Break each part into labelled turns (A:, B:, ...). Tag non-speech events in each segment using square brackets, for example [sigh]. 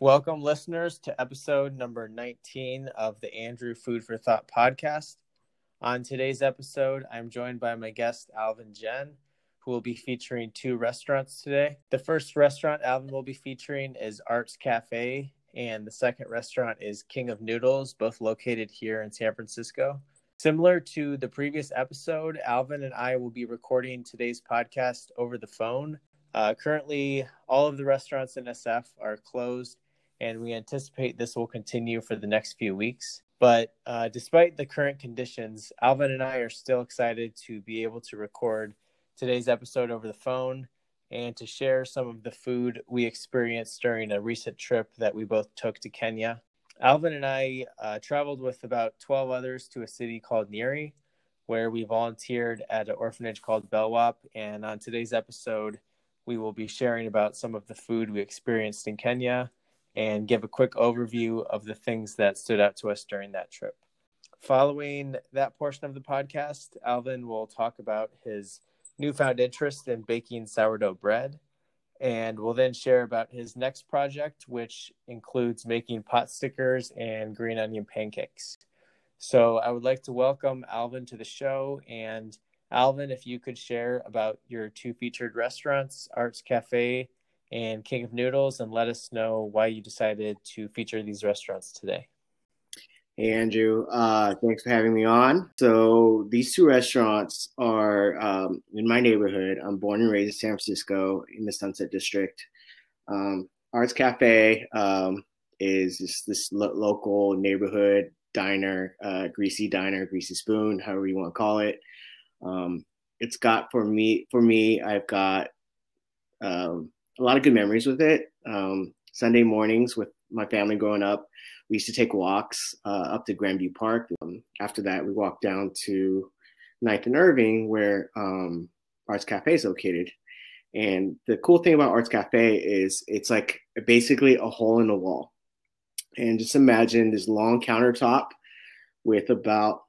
A: Welcome, listeners, to episode number 19 of the Andrew Food for Thought podcast. On today's episode, I'm joined by my guest, Alvin Jen, who will be featuring two restaurants today. The first restaurant Alvin will be featuring is Arts Cafe, and the second restaurant is King of Noodles, both located here in San Francisco. Similar to the previous episode, Alvin and I will be recording today's podcast over the phone. Uh, currently, all of the restaurants in SF are closed and we anticipate this will continue for the next few weeks. But uh, despite the current conditions, Alvin and I are still excited to be able to record today's episode over the phone and to share some of the food we experienced during a recent trip that we both took to Kenya. Alvin and I uh, traveled with about 12 others to a city called Nyeri, where we volunteered at an orphanage called Belwap. And on today's episode, we will be sharing about some of the food we experienced in Kenya and give a quick overview of the things that stood out to us during that trip. Following that portion of the podcast, Alvin will talk about his newfound interest in baking sourdough bread and will then share about his next project, which includes making pot stickers and green onion pancakes. So I would like to welcome Alvin to the show. And Alvin, if you could share about your two featured restaurants, Arts Cafe and King of Noodles and let us know why you decided to feature these restaurants today.
B: Hey, Andrew. Uh, thanks for having me on. So, these two restaurants are um, in my neighborhood. I'm born and raised in San Francisco in the Sunset District. Um, Arts Cafe um, is this, this lo- local neighborhood diner, uh, greasy diner, greasy spoon, however you want to call it. Um, it's got for me, for me, I've got um, a lot of good memories with it. Um, Sunday mornings with my family growing up, we used to take walks uh, up to Grandview Park. Um, after that, we walked down to Ninth and Irving, where um, Arts Cafe is located. And the cool thing about Arts Cafe is it's like basically a hole in the wall. And just imagine this long countertop with about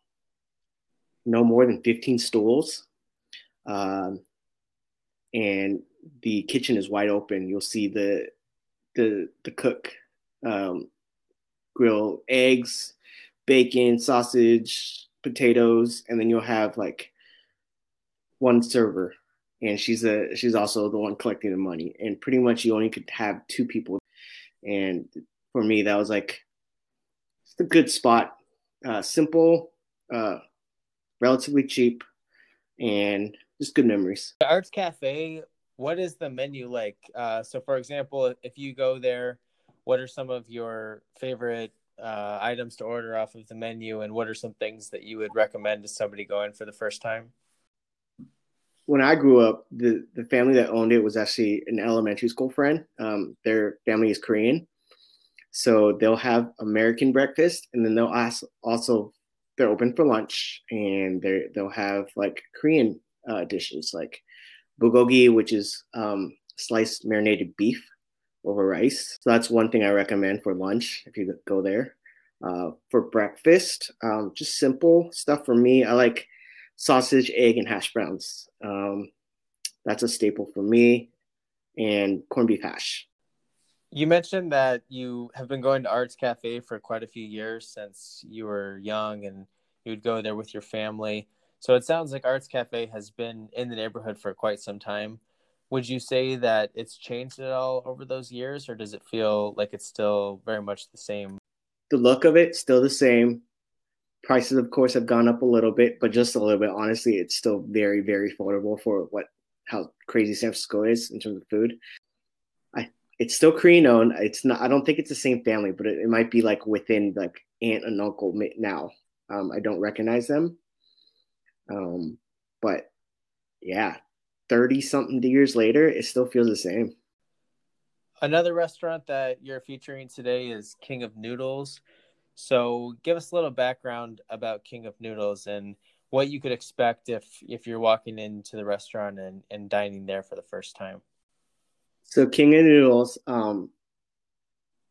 B: no more than 15 stools. Um, and the kitchen is wide open. You'll see the the the cook um, grill eggs, bacon, sausage, potatoes, and then you'll have like one server, and she's a she's also the one collecting the money. And pretty much you only could have two people. And for me, that was like it's a good spot. Uh, simple, uh, relatively cheap, and just good memories.
A: The Arts Cafe what is the menu like? Uh, so, for example, if you go there, what are some of your favorite uh, items to order off of the menu, and what are some things that you would recommend to somebody going for the first time?
B: When I grew up, the the family that owned it was actually an elementary school friend. Um, their family is Korean, so they'll have American breakfast, and then they'll ask also they're open for lunch, and they they'll have like Korean uh, dishes like bulgogi, which is um, sliced marinated beef over rice. So that's one thing I recommend for lunch if you go there. Uh, for breakfast, um, just simple stuff for me. I like sausage, egg, and hash browns. Um, that's a staple for me, and corned beef hash.
A: You mentioned that you have been going to Arts Cafe for quite a few years since you were young, and you would go there with your family. So it sounds like Arts Cafe has been in the neighborhood for quite some time. Would you say that it's changed at all over those years, or does it feel like it's still very much the same?
B: The look of it still the same. Prices, of course, have gone up a little bit, but just a little bit. Honestly, it's still very, very affordable for what how crazy San Francisco is in terms of food. I it's still Korean owned. It's not. I don't think it's the same family, but it, it might be like within like aunt and uncle now. Um, I don't recognize them, um, but yeah, 30 something years later, it still feels the same.
A: Another restaurant that you're featuring today is King of Noodles. So, give us a little background about King of Noodles and what you could expect if if you're walking into the restaurant and, and dining there for the first time.
B: So, King of Noodles, um,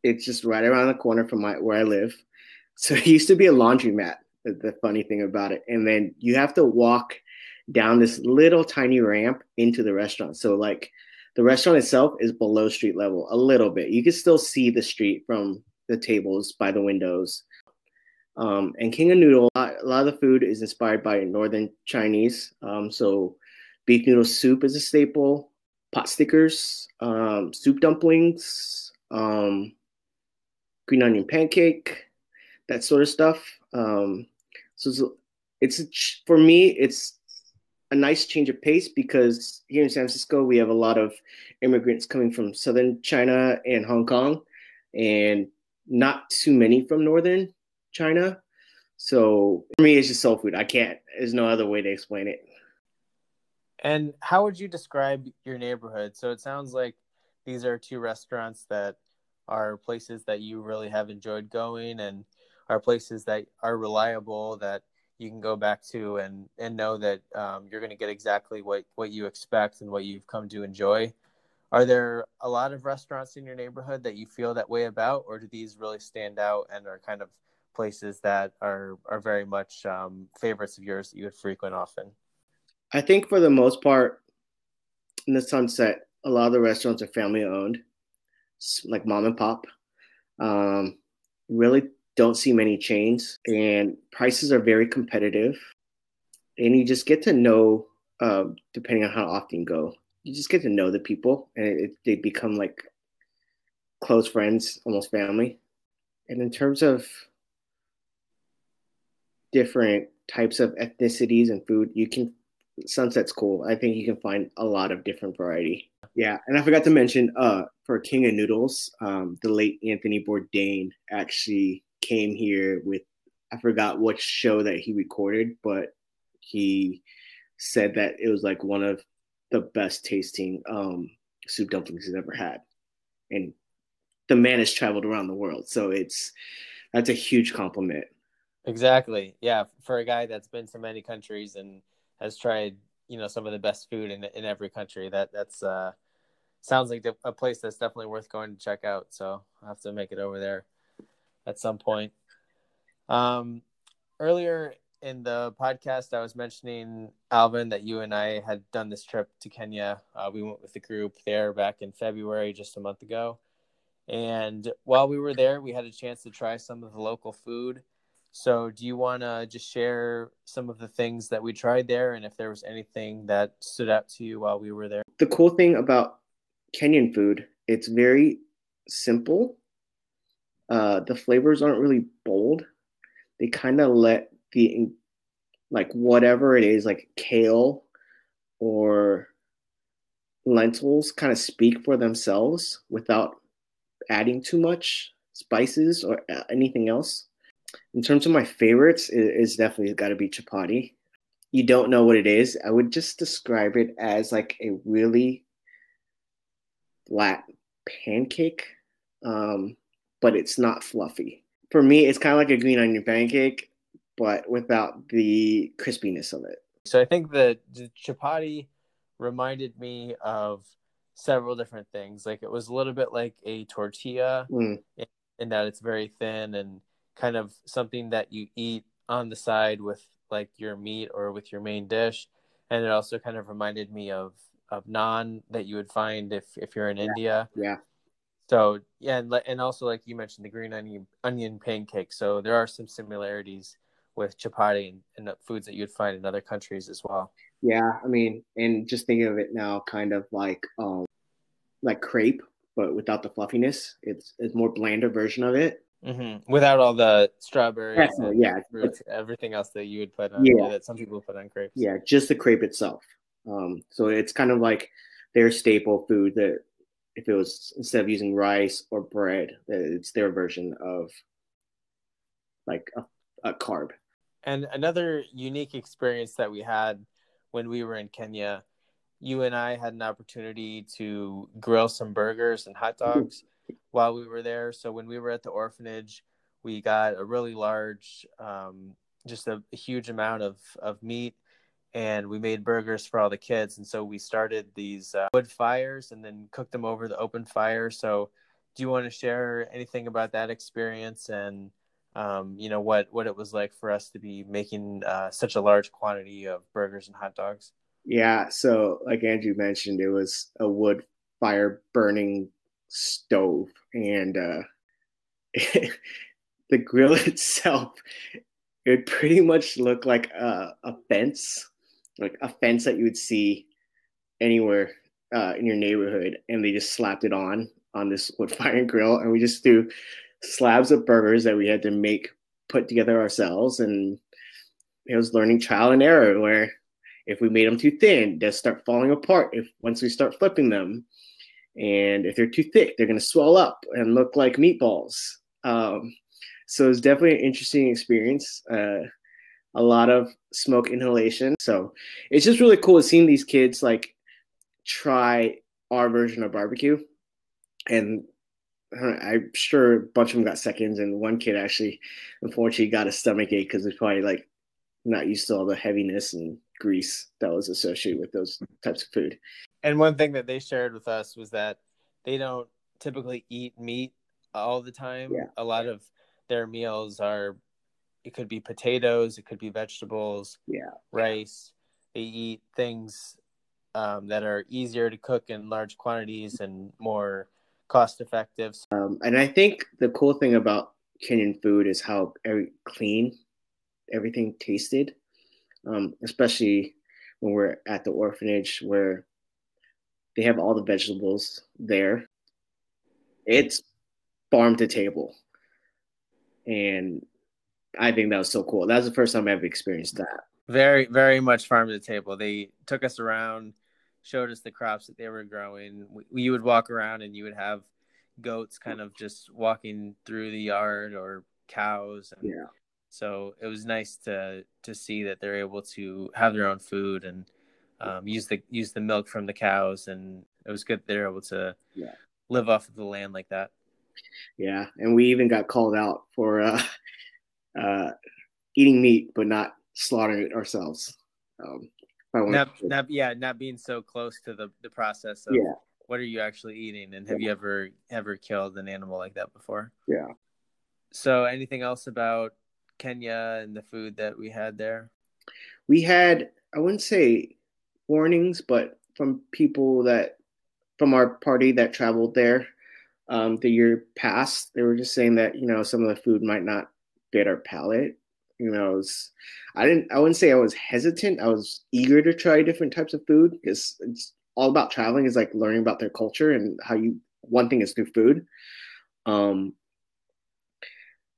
B: it's just right around the corner from my where I live. So, [laughs] it used to be a laundromat the funny thing about it. And then you have to walk down this little tiny ramp into the restaurant. So like The restaurant itself is below street level a little bit. You can still see the street from the tables by the windows. Um, and King of Noodle, a lot of the food is inspired by Northern Chinese. Um, so beef noodle soup is a staple, pot stickers, um, soup dumplings, um, green onion pancake, that sort of stuff. Um, so it's, it's for me, it's a nice change of pace because here in San Francisco we have a lot of immigrants coming from southern China and Hong Kong, and not too many from northern China. So for me, it's just soul food. I can't. There's no other way to explain it.
A: And how would you describe your neighborhood? So it sounds like these are two restaurants that are places that you really have enjoyed going and are places that are reliable that you can go back to and and know that um, you're going to get exactly what what you expect and what you've come to enjoy. Are there a lot of restaurants in your neighborhood that you feel that way about or do these really stand out and are kind of places that are are very much um, favorites of yours that you would frequent often?
B: I think for the most part in the sunset a lot of the restaurants are family owned like mom and pop. Um, really don't see many chains, and prices are very competitive. And you just get to know, uh, depending on how often you go, you just get to know the people, and it, they become like close friends, almost family. And in terms of different types of ethnicities and food, you can Sunset's cool. I think you can find a lot of different variety. Yeah, and I forgot to mention, uh, for King of Noodles, um, the late Anthony Bourdain actually came here with I forgot what show that he recorded, but he said that it was like one of the best tasting um, soup dumplings he's ever had, and the man has traveled around the world, so it's that's a huge compliment.
A: Exactly, yeah, for a guy that's been to many countries and has tried, you know, some of the best food in in every country. That that's uh, sounds like a place that's definitely worth going to check out. So I have to make it over there at some point. Um, earlier in the podcast, I was mentioning Alvin that you and I had done this trip to Kenya. Uh, we went with the group there back in February, just a month ago. And while we were there, we had a chance to try some of the local food. So, do you want to just share some of the things that we tried there and if there was anything that stood out to you while we were there?
B: The cool thing about Kenyan food, it's very simple uh, the flavors aren't really bold. They kind of let the like whatever it is, like kale or lentils, kind of speak for themselves without adding too much spices or anything else. In terms of my favorites, it's definitely got to be chapati. You don't know what it is. I would just describe it as like a really flat pancake. Um, but it's not fluffy. For me, it's kind of like a green onion pancake, but without the crispiness of it.
A: So I think the, the chapati reminded me of several different things. Like it was a little bit like a tortilla mm. in, in that it's very thin and kind of something that you eat on the side with like your meat or with your main dish. And it also kind of reminded me of of naan that you would find if if you're in
B: yeah.
A: India.
B: Yeah.
A: So yeah, and, and also like you mentioned the green onion onion pancake. So there are some similarities with chapati and, and foods that you'd find in other countries as well.
B: Yeah, I mean, and just thinking of it now, kind of like um, like crepe, but without the fluffiness. It's it's more blander version of it.
A: Mm-hmm. Without all the strawberries, and
B: yeah,
A: fruits, everything else that you would put on, yeah, that some people put on crepes.
B: Yeah, just the crepe itself. Um, so it's kind of like their staple food that if it was instead of using rice or bread, it's their version of like a, a carb.
A: And another unique experience that we had when we were in Kenya, you and I had an opportunity to grill some burgers and hot dogs while we were there. So when we were at the orphanage, we got a really large, um, just a, a huge amount of, of meat and we made burgers for all the kids. And so we started these uh, wood fires and then cooked them over the open fire. So, do you want to share anything about that experience and um, you know what what it was like for us to be making uh, such a large quantity of burgers and hot dogs?
B: Yeah, so like Andrew mentioned, it was a wood fire burning stove, and uh, [laughs] the grill [laughs] itself it pretty much looked like a, a fence, like a fence that you would see anywhere uh, in your neighborhood, and they just slapped it on on this wood [laughs] fire grill, and we just threw slabs of burgers that we had to make put together ourselves, and it was learning trial and error where if we made them too thin, they'll start falling apart if once we start flipping them. And if they're too thick, they're going to swell up and look like meatballs. Um, so it's definitely an interesting experience. Uh, a lot of smoke inhalation. So it's just really cool seeing these kids like try our version of barbecue. And I'm sure a bunch of them got seconds, and one kid actually, unfortunately, got a stomach ache because he's probably like not used to all the heaviness and grease that was associated with those types of food.
A: And one thing that they shared with us was that they don't typically eat meat all the time.
B: Yeah.
A: A lot of their meals are it could be potatoes, it could be vegetables,
B: yeah,
A: rice. They eat things um, that are easier to cook in large quantities and more cost effective.
B: Um, and I think the cool thing about Kenyan food is how every, clean everything tasted, um, especially when we're at the orphanage where they have all the vegetables there. It's farm to table. And I think that was so cool. That was the first time I ever experienced that.
A: Very, very much farm to table. They took us around, showed us the crops that they were growing. We, you would walk around and you would have goats kind of just walking through the yard or cows. And
B: yeah.
A: So it was nice to to see that they're able to have their own food and um, use the use the milk from the cows, and it was good they're able to
B: yeah.
A: live off of the land like that.
B: Yeah, and we even got called out for uh, uh, eating meat but not slaughtering it ourselves. Um,
A: not, not, yeah, not being so close to the, the process of
B: yeah.
A: what are you actually eating, and have yeah. you ever ever killed an animal like that before?
B: Yeah.
A: So, anything else about Kenya and the food that we had there?
B: We had, I wouldn't say warnings, but from people that from our party that traveled there um, the year past, they were just saying that you know some of the food might not our palate. You know, was, I didn't. I wouldn't say I was hesitant. I was eager to try different types of food because it's all about traveling. Is like learning about their culture and how you. One thing is through food. Um,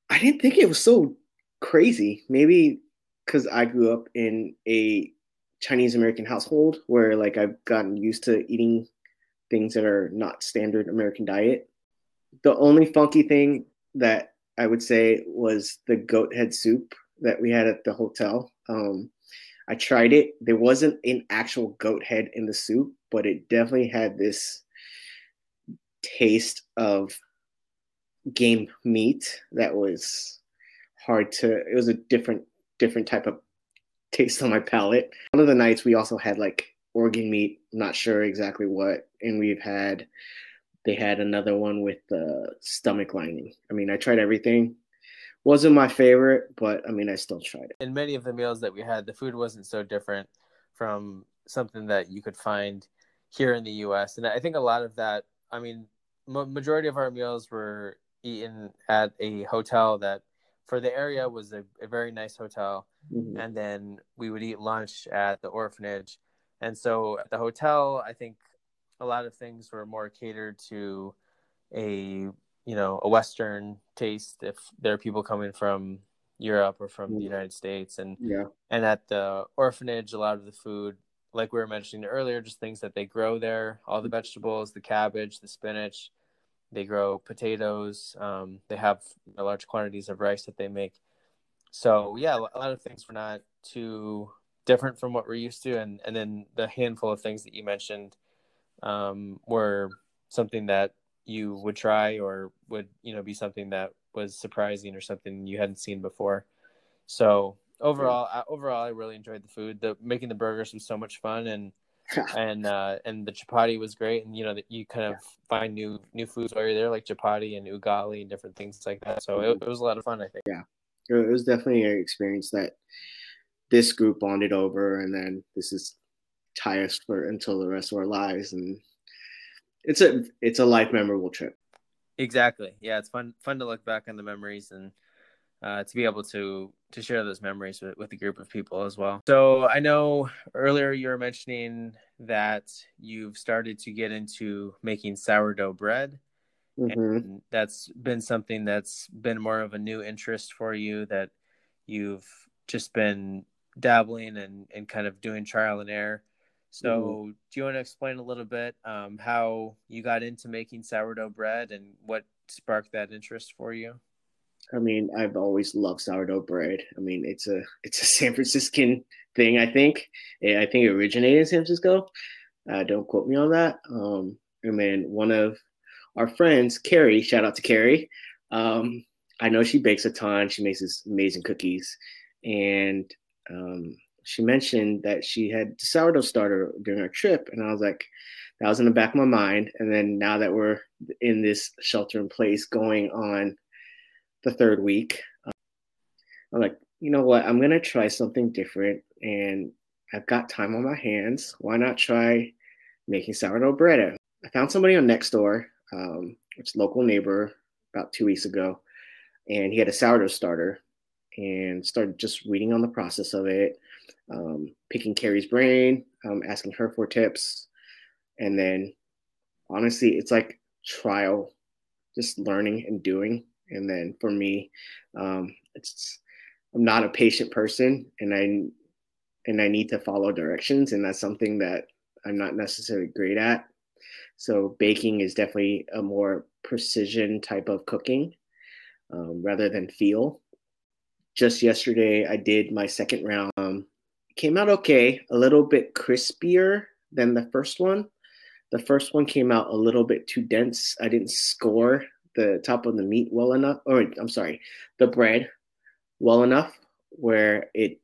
B: I didn't think it was so crazy. Maybe because I grew up in a Chinese American household where like I've gotten used to eating things that are not standard American diet. The only funky thing that I would say was the goat head soup that we had at the hotel. Um, I tried it. There wasn't an actual goat head in the soup, but it definitely had this taste of game meat that was hard to it was a different different type of taste on my palate. One of the nights we also had like organ meat, not sure exactly what, and we've had they had another one with the stomach lining. I mean, I tried everything. Wasn't my favorite, but I mean, I still tried it.
A: In many of the meals that we had, the food wasn't so different from something that you could find here in the U.S. And I think a lot of that, I mean, majority of our meals were eaten at a hotel that, for the area, was a, a very nice hotel. Mm-hmm. And then we would eat lunch at the orphanage. And so at the hotel, I think a lot of things were more catered to a you know a western taste if there are people coming from europe or from the united states. And
B: yeah.
A: and at the orphanage a lot of the food like we were mentioning earlier just things that they grow there all the vegetables the cabbage the spinach they grow potatoes um, they have large quantities of rice that they make. So yeah a lot of things were not too different from what we're used to. And and then the handful of things that you mentioned um, were something that you would try or would you know be something that was surprising or something you hadn't seen before. So overall I, overall i really enjoyed the food. The making the burgers was so much fun and [laughs] and uh and the chapati was great. And you know that you kind of yeah. find new new foods while you're there like chapati and ugali and different things like that. So it, it was a lot of fun i think.
B: Yeah. It was definitely an experience that this group bonded over. And then this is tie us for until the rest of our lives and it's a it's a life memorable trip.
A: Exactly. Yeah, it's fun fun to look back on the memories and uh, to be able to to share those memories with, with a group of people as well. So I know earlier you were mentioning that you've started to get into making sourdough bread. Mm-hmm. And that's been something that's been more of a new interest for you that you've just been dabbling and, and kind of doing trial and error. So, mm-hmm. do you want to explain a little bit um, how you got into making sourdough bread and what sparked that interest for you?
B: I mean, I've always loved sourdough bread. I mean, it's a it's a [laughs] San Franciscan thing. I think. I think it originated in San Francisco. Uh, don't quote me on that. Um, and then one of our friends, Carrie, shout out to Carrie. Um, I know she bakes a ton. She makes these amazing cookies, and um, she mentioned that she had sourdough starter during our trip, and I was like, that was in the back of my mind. And then now that we're in this shelter in place going on the third week, um, I'm like, you know what? I'm gonna try something different, and I've got time on my hands. Why not try making sourdough bread? I found somebody on Nextdoor, um, which local neighbor, about two weeks ago, and he had a sourdough starter, and started just reading on the process of it um, picking Carrie's brain, um, asking her for tips, and then honestly, it's like trial, just learning and doing. And then for me, um, it's I'm not a patient person, and I and I need to follow directions, and that's something that I'm not necessarily great at. So baking is definitely a more precision type of cooking um, rather than feel. Just yesterday, I did my second round. Came out okay, a little bit crispier than the first one. The first one came out a little bit too dense. I didn't score the top of the meat well enough, or I'm sorry, the bread well enough where it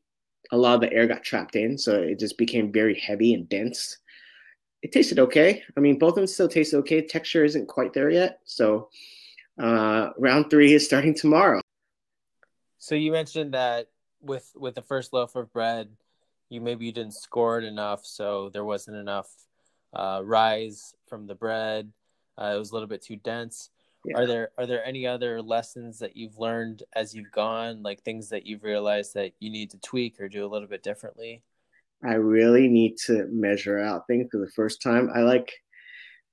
B: a lot of the air got trapped in, so it just became very heavy and dense. It tasted okay. I mean, both of them still taste okay. Texture isn't quite there yet, so uh, round three is starting tomorrow.
A: So you mentioned that with with the first loaf of bread, you maybe you didn't score it enough, so there wasn't enough uh, rise from the bread. Uh, it was a little bit too dense. Yeah. Are there are there any other lessons that you've learned as you've gone, like things that you've realized that you need to tweak or do a little bit differently?
B: I really need to measure out things for the first time. I like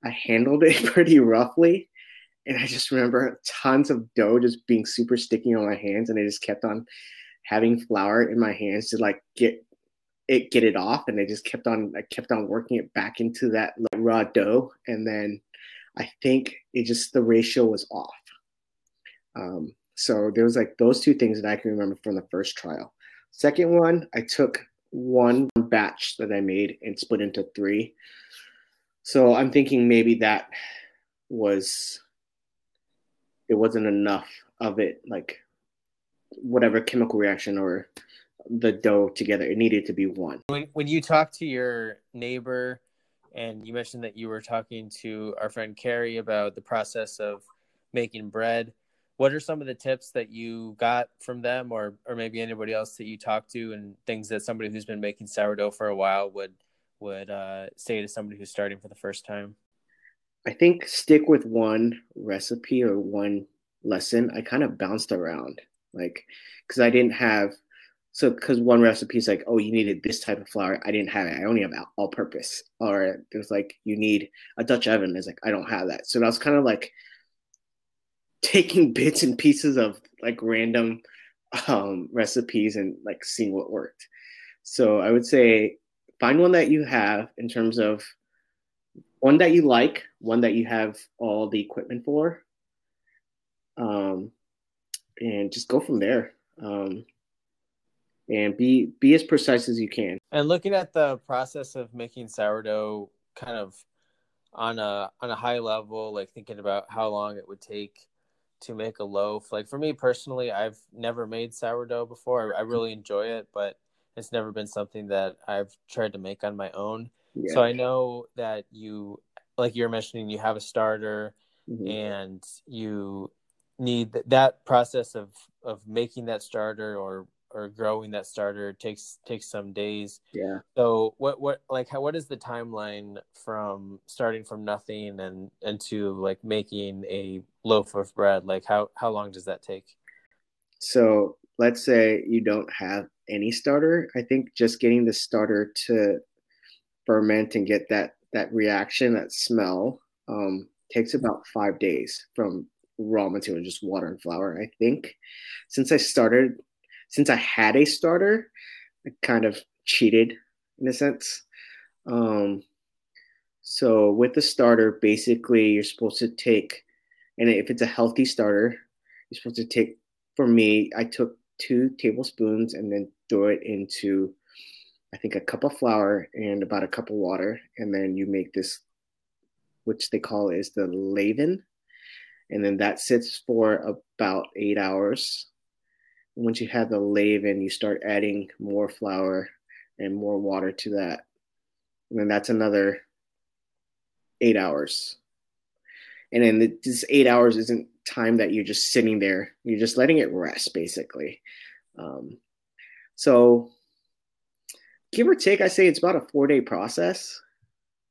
B: I handled it [laughs] pretty roughly. And I just remember tons of dough just being super sticky on my hands, and I just kept on having flour in my hands to like get it get it off and I just kept on I kept on working it back into that raw dough and then I think it just the ratio was off. Um, so there was like those two things that I can remember from the first trial. Second one, I took one batch that I made and split into three. So I'm thinking maybe that was it wasn't enough of it, like whatever chemical reaction or the dough together. It needed to be one.
A: When when you talk to your neighbor, and you mentioned that you were talking to our friend Carrie about the process of making bread. What are some of the tips that you got from them, or or maybe anybody else that you talked to, and things that somebody who's been making sourdough for a while would would uh, say to somebody who's starting for the first time?
B: I think stick with one recipe or one lesson. I kind of bounced around, like because I didn't have so because one recipe is like, oh, you needed this type of flour. I didn't have it. I only have all purpose. Or it was like, you need a Dutch oven. It's like, I don't have that. So that was kind of like [laughs] taking bits and pieces of like random um, recipes and like seeing what worked. So I would say find one that you have in terms of one that you like, one that you have all the equipment for, um, and just go from there. Um, and be be as precise as you can.
A: And looking at the process of making sourdough, kind of on a on a high level, like thinking about how long it would take to make a loaf. Like for me personally, I've never made sourdough before. I really enjoy it, but it's never been something that I've tried to make on my own. Yeah. So I know that you, like you're mentioning, you have a starter, mm-hmm. and you need that process of of making that starter or or growing that starter takes takes some days.
B: Yeah.
A: So what what like how what is the timeline from starting from nothing and into like making a loaf of bread? Like how how long does that take?
B: So let's say you don't have any starter. I think just getting the starter to ferment and get that that reaction, that smell, um, takes about five days from raw material, just water and flour. I think since I started, since I had a starter, I kind of cheated in a sense. Um, so with the starter, basically you're supposed to take, and if it's a healthy starter, you're supposed to take. For me, I took two tablespoons and then throw it into, I think, a cup of flour and about a cup of water, and then you make this, which they call is the leaven and then that sits for about eight hours. Once you have the leaven, you start adding more flour and more water to that. And then that's another eight hours. And then this eight hours isn't time that you're just sitting there, you're just letting it rest basically. Um, so, give or take, I say it's about a four day process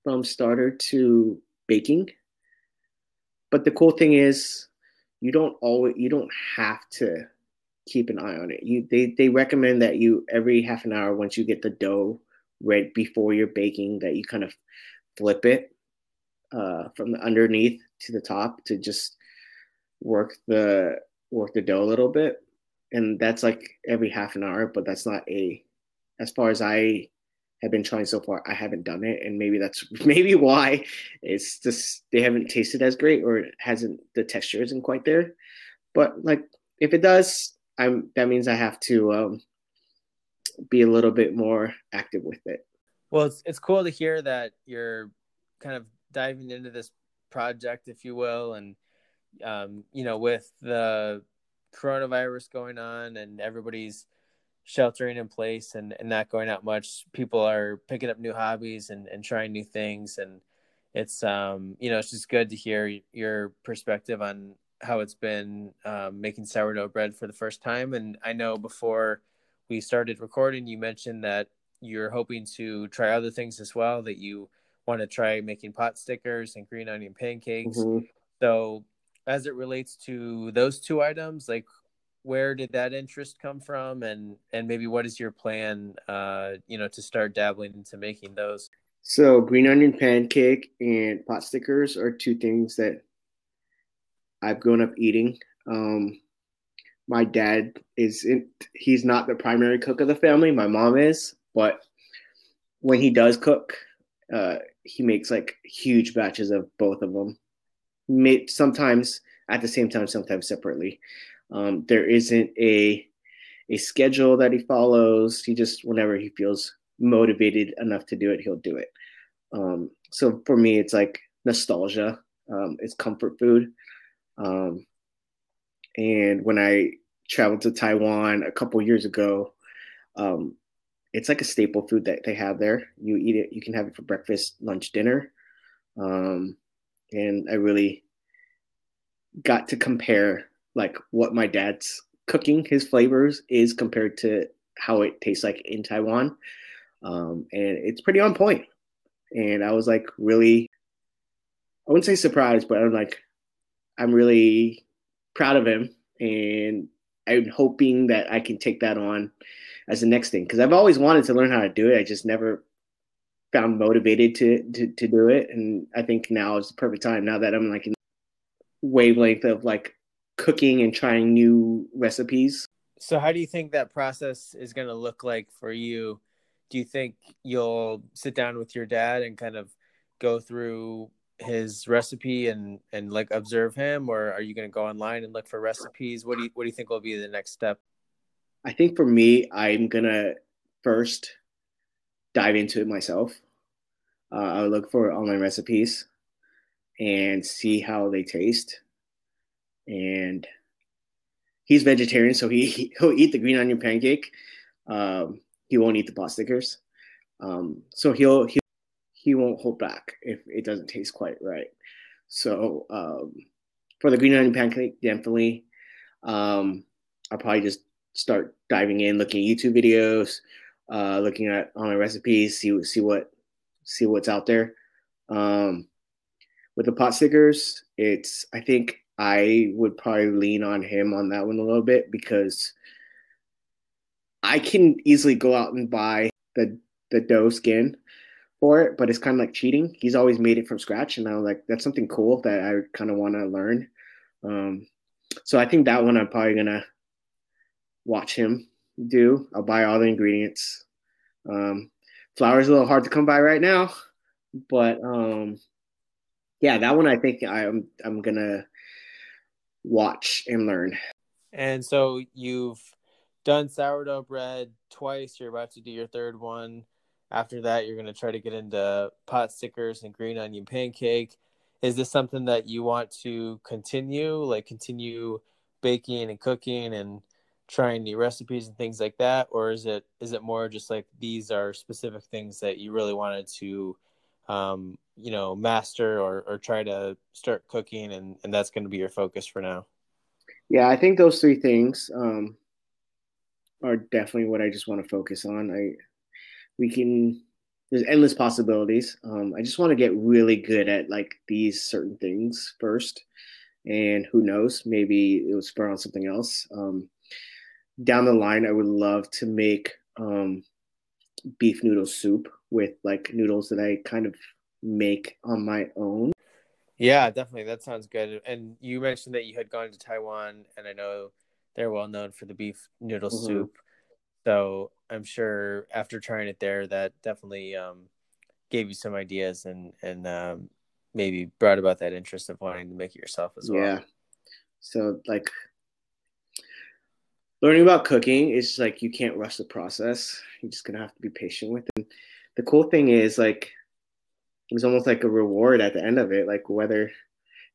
B: from starter to baking but the cool thing is you don't always you don't have to keep an eye on it. You they they recommend that you every half an hour once you get the dough right before you're baking that you kind of flip it uh, from the underneath to the top to just work the work the dough a little bit and that's like every half an hour but that's not a as far as i have been trying so far. I haven't done it, and maybe that's [laughs] maybe why it's just they haven't tasted as great, or it hasn't the texture isn't quite there. But like if it does, I'm that means I have to um, be a little bit more active with it.
A: Well, it's it's cool to hear that you're kind of diving into this project, if you will, and um, you know, with the coronavirus going on and everybody's sheltering in place and, and not going out much, people are picking up new hobbies and, and trying new things. And it's, um, you know, it's just good to hear your perspective on how it's been um, making sourdough bread for the first time. And I know before we started recording, you mentioned that you're hoping to try other things as well, that you want to try making pot stickers and green onion pancakes. Mm-hmm. So, as it relates to those two items, like where did that interest come from and and maybe what is your plan uh you know to start dabbling into making those
B: so green onion pancake and pot stickers are two things that i've grown up eating um my dad is in, he's not the primary cook of the family my mom is but when he does cook uh he makes like huge batches of both of them made sometimes at the same time sometimes separately um, there isn't a a schedule that he follows. He just whenever he feels motivated enough to do it, he'll do it. Um, so for me, it's like nostalgia. Um, it's comfort food. Um, and when I traveled to Taiwan a couple years ago, um, it's like a staple food that they have there. You eat it, you can have it for breakfast, lunch, dinner. Um, and I really got to compare like what my dad's cooking his flavors is compared to how it tastes like in Taiwan. Um, and it's pretty on point. And I was like really, I wouldn't say surprised, but I'm like, I'm really proud of him. And I'm hoping that I can take that on as the next thing. Cause I've always wanted to learn how to do it. I just never found motivated to, to, to do it. And I think now is the perfect time now that I'm like in wavelength of like cooking and trying new recipes.
A: So, how do you think that process is going to look like for you? Do you think you'll sit down with your dad and kind of go through his recipe and and like observe him, or are you going to go online and look for recipes? What do you what do you think will be the next step?
B: I think for me, I'm gonna first dive into it myself. Uh, I'll look for online recipes and see how they taste and he's vegetarian, so he he'll eat the green onion pancake. Um, he won't eat the pot stickers. Um, so he'll he he won't hold back if it doesn't taste quite right. So um, for the green onion pancake, definitely, um, I'll probably just start diving in, looking at YouTube videos, uh, looking at all online recipes, see see what see what's out there. Um, with the pot stickers, it's I think I would probably lean on him on that one a little bit because I can easily go out and buy the the dough skin for it, but it's kind of like cheating. He's always made it from scratch, and I'm like, that's something cool that I kind of want to learn. Um, so I think that one I'm probably gonna watch him do. I'll buy all the ingredients. Um, flour's a little hard to come by right now, but um, yeah, that one I think I'm I'm gonna watch and learn.
A: And so you've done sourdough bread twice. You're about to do your third one. After that, you're going to try to get into pot stickers and green onion pancake. Is this something that you want to continue, like continue baking and cooking and trying new recipes and things like that, or is it is it more just like these are specific things that you really wanted to, um, you know, master or or try to start cooking, and and that's going to be your focus for now?
B: Yeah, I think those three things um, are definitely what I just want to focus on. I we can there's endless possibilities. Um, I just want to get really good at like these certain things first, and who knows, maybe it will spur on something else. Um, down the line, I would love to make um, beef noodle soup with like noodles that I kind of make on my own.
A: Yeah, definitely. That sounds good. And you mentioned that you had gone to Taiwan, and I know they're well known for the beef noodle mm-hmm. soup. So I'm sure after trying it there, that definitely um, gave you some ideas and and um, maybe brought about that interest of wanting to make it yourself as well. Yeah.
B: So like learning about cooking is like you can't rush the process. You're just gonna have to be patient with it. the cool thing is like it's almost like a reward at the end of it. Like whether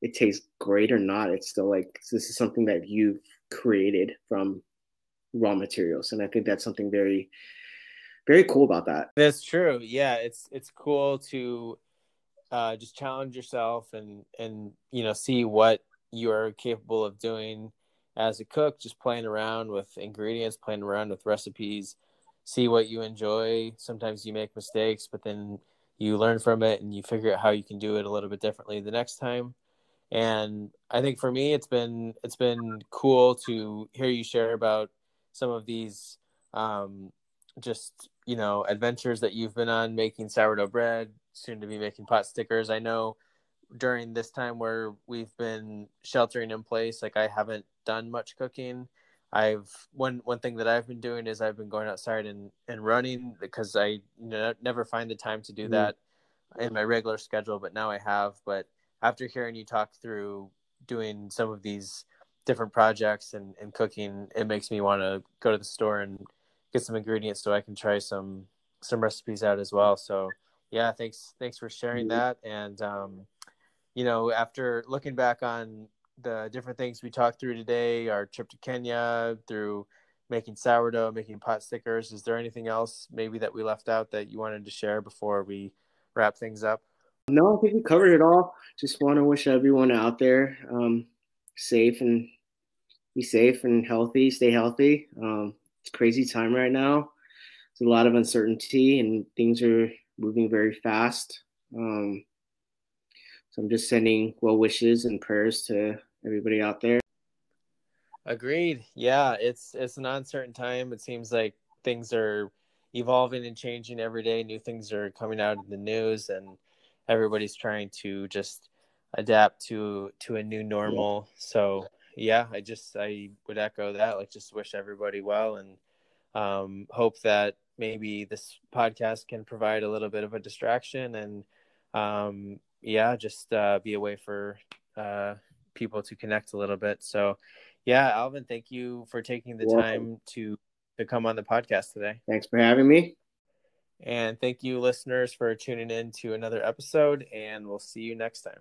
B: it tastes great or not, it's still like this is something that you've created from raw materials and i think that's something very very cool about that.
A: That's true. Yeah it's it's cool to uh, just challenge yourself and and you know see what you're capable of doing as a cook just playing around with ingredients playing around with recipes see what you enjoy. Sometimes you make mistakes but then you learn from it and you figure out how you can do it a little bit differently the next time. And i think for me it's been it's been cool to hear you share about some of these um, just you know adventures that you've been on making sourdough bread soon to be making pot stickers. I know during this time where we've been sheltering in place like i haven't done much cooking. I've one one thing that i've been doing is i've been going outside and and running because i never find the time to do mm-hmm. that in my regular schedule but now i have. But after hearing you talk through doing some of these different projects and, and cooking, it makes me want to go to the store and get some ingredients so I can try some some recipes out as well. So yeah, thanks thanks for sharing mm-hmm. that. And um, you know, after looking back on the different things we talked through today, our trip to Kenya, through making sourdough, making pot stickers, is there anything else maybe that we left out that you wanted to share before we wrap things up?
B: No, I think we covered it all. Just want to wish everyone out there um, safe and be safe and healthy. Stay healthy. Um, it's crazy time right now. There's a lot of uncertainty and things are moving very fast. Um, so I'm just sending well wishes and prayers to everybody out there.
A: Agreed. Yeah, it's it's an uncertain time. It seems like things are evolving and changing every day. New things are coming out in the news, and everybody's trying to just adapt to to a new normal. So yeah, I just I would echo that. Like, just wish everybody well, and um, hope that maybe this podcast can provide a little bit of a distraction, and um, yeah, just uh, be a way for uh, people to connect a little bit. So, yeah, Alvin, thank you for taking the time to to come on the podcast today.
B: Thanks for having me.
A: And thank you, listeners, for tuning in to another episode, and we'll see you next time.